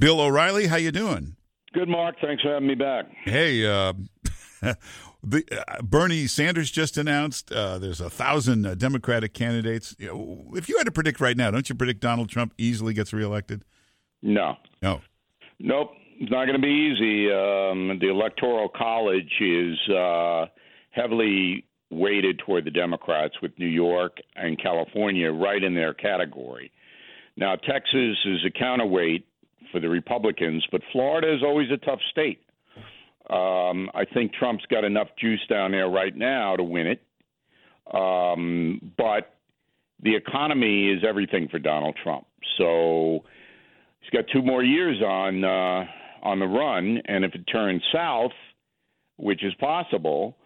Bill O'Reilly, how you doing? Good, Mark. Thanks for having me back. Hey, uh, the, uh, Bernie Sanders just announced uh, there's a thousand uh, Democratic candidates. You know, if you had to predict right now, don't you predict Donald Trump easily gets reelected? No. No. Nope. It's not going to be easy. Um, the Electoral College is uh, heavily weighted toward the Democrats, with New York and California right in their category. Now, Texas is a counterweight for the Republicans, but Florida is always a tough state. Um, I think Trump's got enough juice down there right now to win it. Um, but the economy is everything for Donald Trump. So he's got two more years on uh, on the run, and if it turns south, which is possible,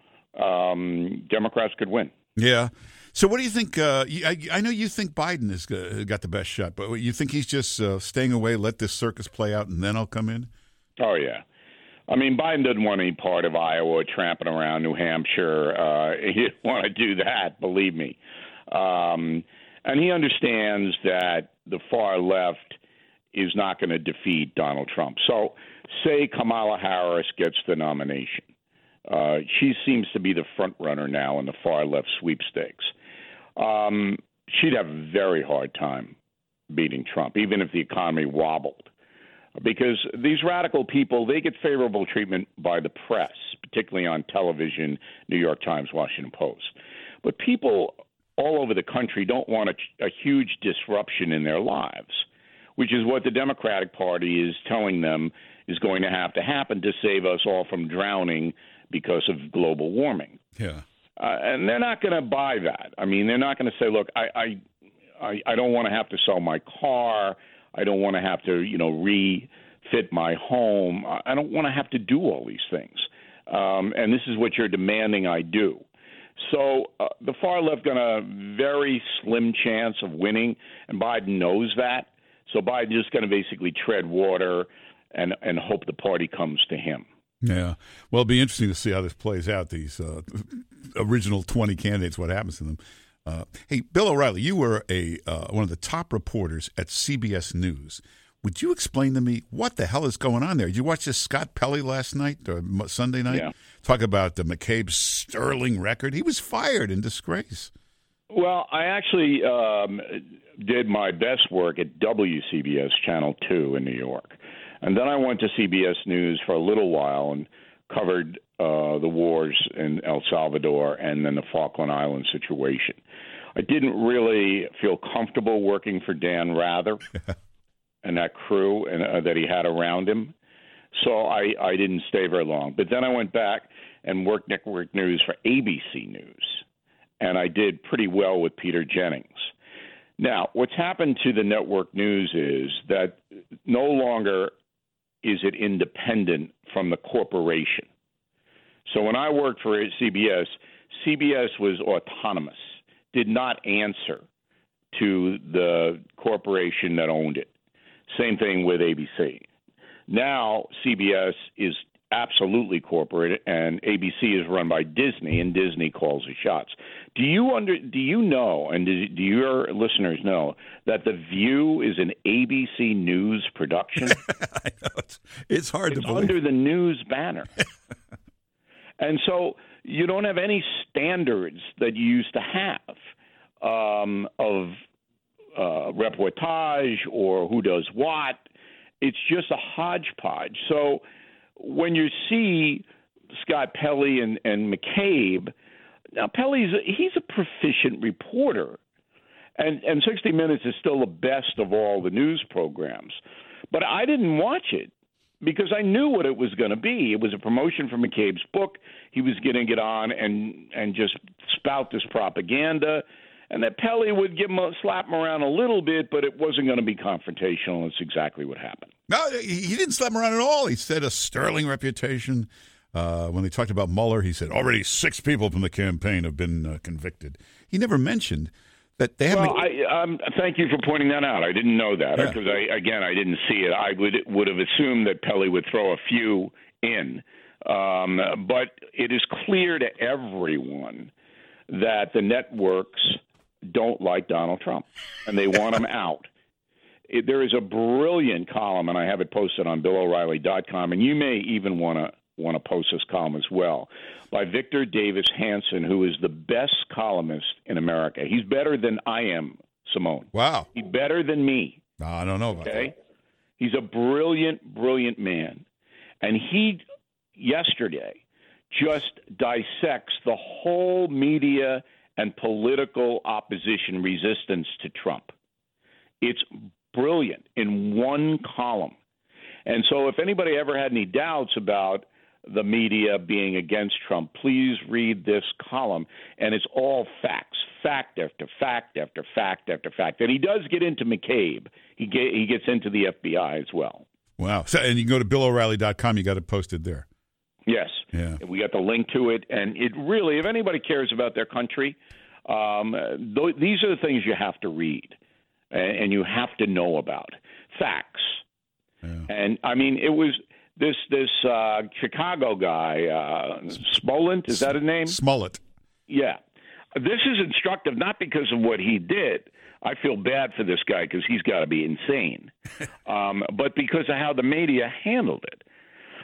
um, Democrats could win. Yeah. So, what do you think? Uh, I, I, know you think Biden has got the best shot, but you think he's just uh, staying away, let this circus play out, and then I'll come in? Oh yeah. I mean, Biden didn't want any part of Iowa tramping around New Hampshire. Uh, he didn't want to do that, believe me. Um, and he understands that the far left is not going to defeat Donald Trump. So, say Kamala Harris gets the nomination. Uh, she seems to be the front runner now in the far left sweepstakes. Um, she'd have a very hard time beating Trump, even if the economy wobbled because these radical people they get favorable treatment by the press, particularly on television, New York Times, Washington Post. But people all over the country don't want a, a huge disruption in their lives, which is what the Democratic Party is telling them is going to have to happen to save us all from drowning because of global warming. Yeah. Uh, and they're not going to buy that. I mean, they're not going to say, "Look, I, I, I, I don't want to have to sell my car. I don't want to have to, you know, refit my home. I don't want to have to do all these things. Um, and this is what you're demanding I do. So uh, the far left got a very slim chance of winning, and Biden knows that. So Biden just going to basically tread water and and hope the party comes to him. Yeah. Well, it'll be interesting to see how this plays out. These uh, original twenty candidates, what happens to them. Uh, hey, Bill O'Reilly, you were a uh, one of the top reporters at CBS News. Would you explain to me what the hell is going on there? Did you watch this Scott Pelley last night or Sunday night? Yeah. Talk about the McCabe's sterling record. He was fired in disgrace. Well, I actually um, did my best work at WCBS Channel 2 in New York. And then I went to CBS News for a little while and covered uh, the wars in El Salvador and then the Falkland Island situation. I didn't really feel comfortable working for Dan Rather and that crew and, uh, that he had around him. So I, I didn't stay very long. But then I went back and worked network news for ABC News. And I did pretty well with Peter Jennings. Now, what's happened to the network news is that no longer is it independent from the corporation. So when I worked for CBS, CBS was autonomous, did not answer to the corporation that owned it. Same thing with ABC. Now CBS is absolutely corporate, and ABC is run by Disney, and Disney calls the shots. Do you under do you know, and do, do your listeners know that The View is an ABC News production? I know it's, it's hard it's to believe. under the news banner, and so you don't have any standards that you used to have um, of uh, reportage or who does what. It's just a hodgepodge. So when you see Scott Pelley and, and McCabe, now Pelley's he's a proficient reporter, and and 60 Minutes is still the best of all the news programs. But I didn't watch it because I knew what it was going to be. It was a promotion for McCabe's book. He was going to get on and and just spout this propaganda and that Pelley would give him a, slap him around a little bit, but it wasn't going to be confrontational. It's exactly what happened. No, he didn't slap him around at all. He said a sterling reputation. Uh, when they talked about Mueller, he said already six people from the campaign have been uh, convicted. He never mentioned that they have. Well, I, um, thank you for pointing that out. I didn't know that because Yeah. I again I didn't see it. I would would have assumed that Pelley would throw a few in, um, but it is clear to everyone that the networks don't like Donald Trump and they want him out. it, there is a brilliant column, and I have it posted on BillO'Reilly.com, and you may even want to want to post this column as well by Victor Davis Hanson, who is the best columnist in America. He's better than I am, Simone. Wow. He's better than me. No, I don't know about Okay. that. He's a brilliant, brilliant man. And he, yesterday, just dissects the whole media and political opposition resistance to Trump. It's brilliant in one column. And so, if anybody ever had any doubts about the media being against Trump, please read this column. And it's all facts, fact after fact after fact after fact. And he does get into McCabe. He get, he gets into the FBI as well. Wow. So, and you can go to BillO'Reilly.com. You got it posted there. Yes. Yeah. We got the link to it, and it really, if anybody cares about their country, um, th- these are the things you have to read and, and you have to know about facts. Yeah. And I mean, it was this this uh, Chicago guy, uh, Smollett, is that a name? Smollett. Yeah. This is instructive not because of what he did. I feel bad for this guy because he's got to be insane, um, but because of how the media handled it.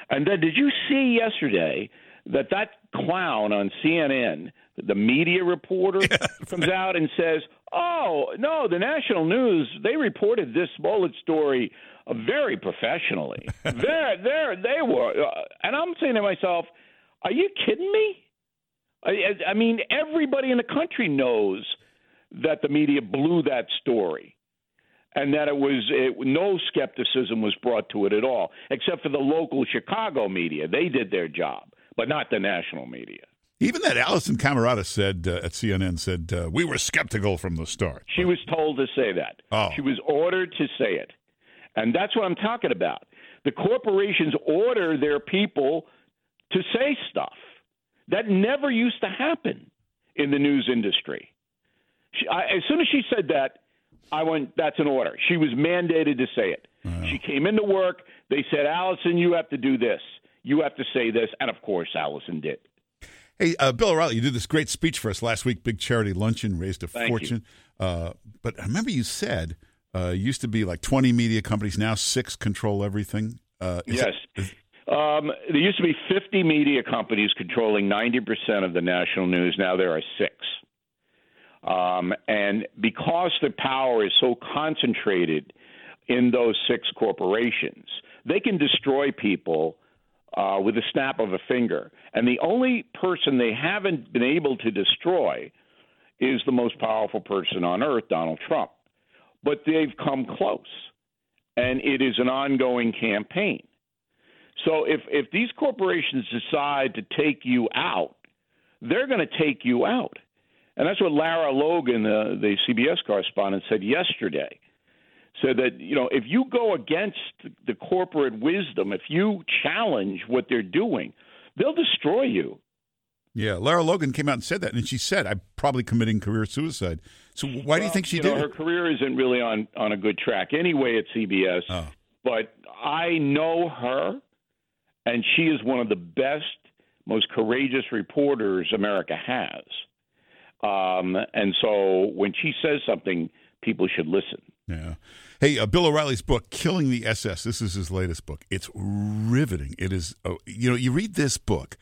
And then, did you see yesterday that that clown on CNN, the media reporter, comes out and says, "Oh no, the national news they reported this Smollett story very professionally. there, there, they were." Uh, and I'm saying to myself, "Are you kidding me?" I, I mean, everybody in the country knows that the media blew that story, and that it was it, no skepticism was brought to it at all, except for the local Chicago media. They did their job, but not the national media. Even that Alisyn Camerota said uh, at CNN said uh, we were skeptical from the start. She was told to say that. Oh. She was ordered to say it, and that's what I'm talking about. The corporations order their people to say stuff. That never used to happen in the news industry. She, I, as soon as she said that, I went, that's an order. She was mandated to say it. She came into work. They said, Alisyn, you have to do this. You have to say this. And of course, Alisyn did. Hey, uh, Bill O'Reilly, you did this great speech for us last week. Big charity luncheon raised a Thank you. fortune. Uh, but I remember you said uh, used to be like twenty media companies. Now six control everything. Uh, Yes. it- Um, there used to be 50 media companies controlling 90% of the national news. Now there are six. Um, and because the power is so concentrated in those six corporations, they can destroy people uh, with a snap of a finger. And the only person they haven't been able to destroy is the most powerful person on earth, Donald Trump. But they've come close. And it is an ongoing campaign. So if if these corporations decide to take you out, they're going to take you out, and that's what Lara Logan, the, the CBS correspondent, said yesterday. Said that you know if you go against the corporate wisdom, if you challenge what they're doing, they'll destroy you. yeah, Lara Logan came out and said that, and she said, "I'm probably committing career suicide." So why do you think she you did know, her career isn't really on on a good track anyway at CBS. Oh. But I know her, and she is one of the best, most courageous reporters America has. Um, and so when she says something, people should listen. Yeah. Hey, uh, Bill O'Reilly's book, Killing the SS. This is his latest book. It's riveting. It is, oh, you know, you read this book,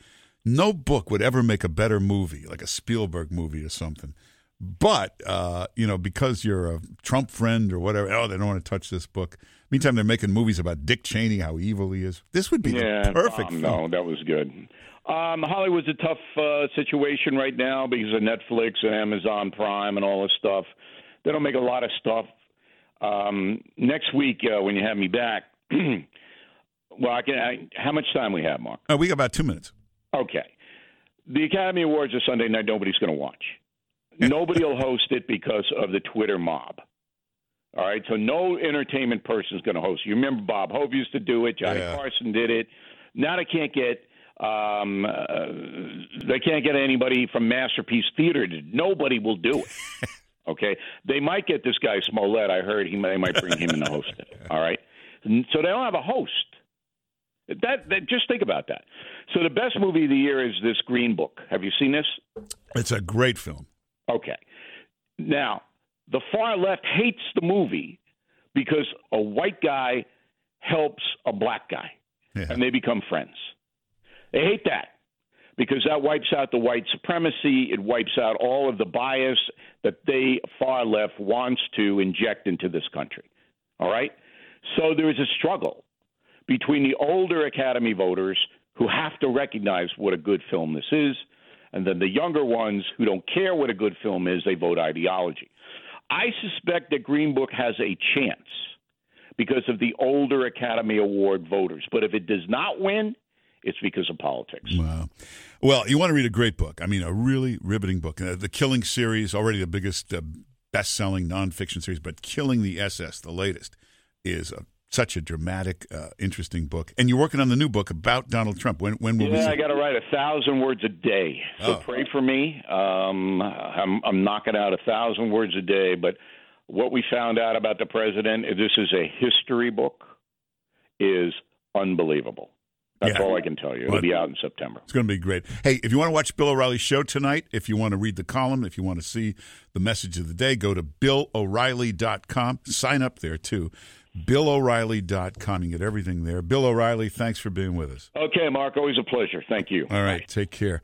no book would ever make a better movie, like a Spielberg movie or something. But, uh, you know, because you're a Trump friend or whatever, oh, they don't want to touch this book. Meantime, they're making movies about Dick Cheney, how evil he is. This would be yeah, the perfect um, no, that was good. Um, Hollywood's a tough uh, situation right now because of Netflix and Amazon Prime and all this stuff. They don't make a lot of stuff. Um, next week, uh, when you have me back, well, I can. I, how much time we have, Mark? Uh, we got about two minutes. Okay. The Academy Awards are Sunday night. Nobody's going to watch. Nobody will host it because of the Twitter mob. All right. So no entertainment person is going to host. You remember Bob Hope used to do it. Johnny Yeah. Carson did it. Now they can't get. Um, uh, they can't get anybody from Masterpiece Theater. To, nobody will do it. Okay, they might get this guy Smollett. I heard he they might bring him in to host it. All right, so they don't have a host. That, that just think about that. So the best movie of the year is this Green Book. Have you seen this? It's a great film. Okay. Now the far left hates the movie because a white guy helps a black guy Yeah. and they become friends. They hate that because that wipes out the white supremacy. It wipes out all of the bias that they far left wants to inject into this country. All right? So there is a struggle between the older Academy voters who have to recognize what a good film this is, and then the younger ones who don't care what a good film is, they vote ideology. I suspect that Green Book has a chance because of the older Academy Award voters. But if it does not win, it's because of politics. Wow. Well, you want to read a great book. I mean, a really riveting book. Uh, the Killing series, already the biggest uh, best selling nonfiction series, but Killing the SS, the latest, is a, such a dramatic, uh, interesting book. And you're working on the new book about Donald Trump. When, when will we Yeah, I got to write a thousand words a day. So Oh. pray for me. Um, I'm, I'm knocking out a thousand words a day. But what we found out about the president, if this is a history book, is unbelievable. That's Yeah. all I can tell you. It'll Well, be out in September. It's going to be great. Hey, if you want to watch Bill O'Reilly's show tonight, if you want to read the column, if you want to see the message of the day, go to BillO'Reilly.com. Sign up there too. BillO'Reilly.com. You get everything there. Bill O'Reilly, thanks for being with us. Okay, Mark, always a pleasure. Thank you. All right, take care.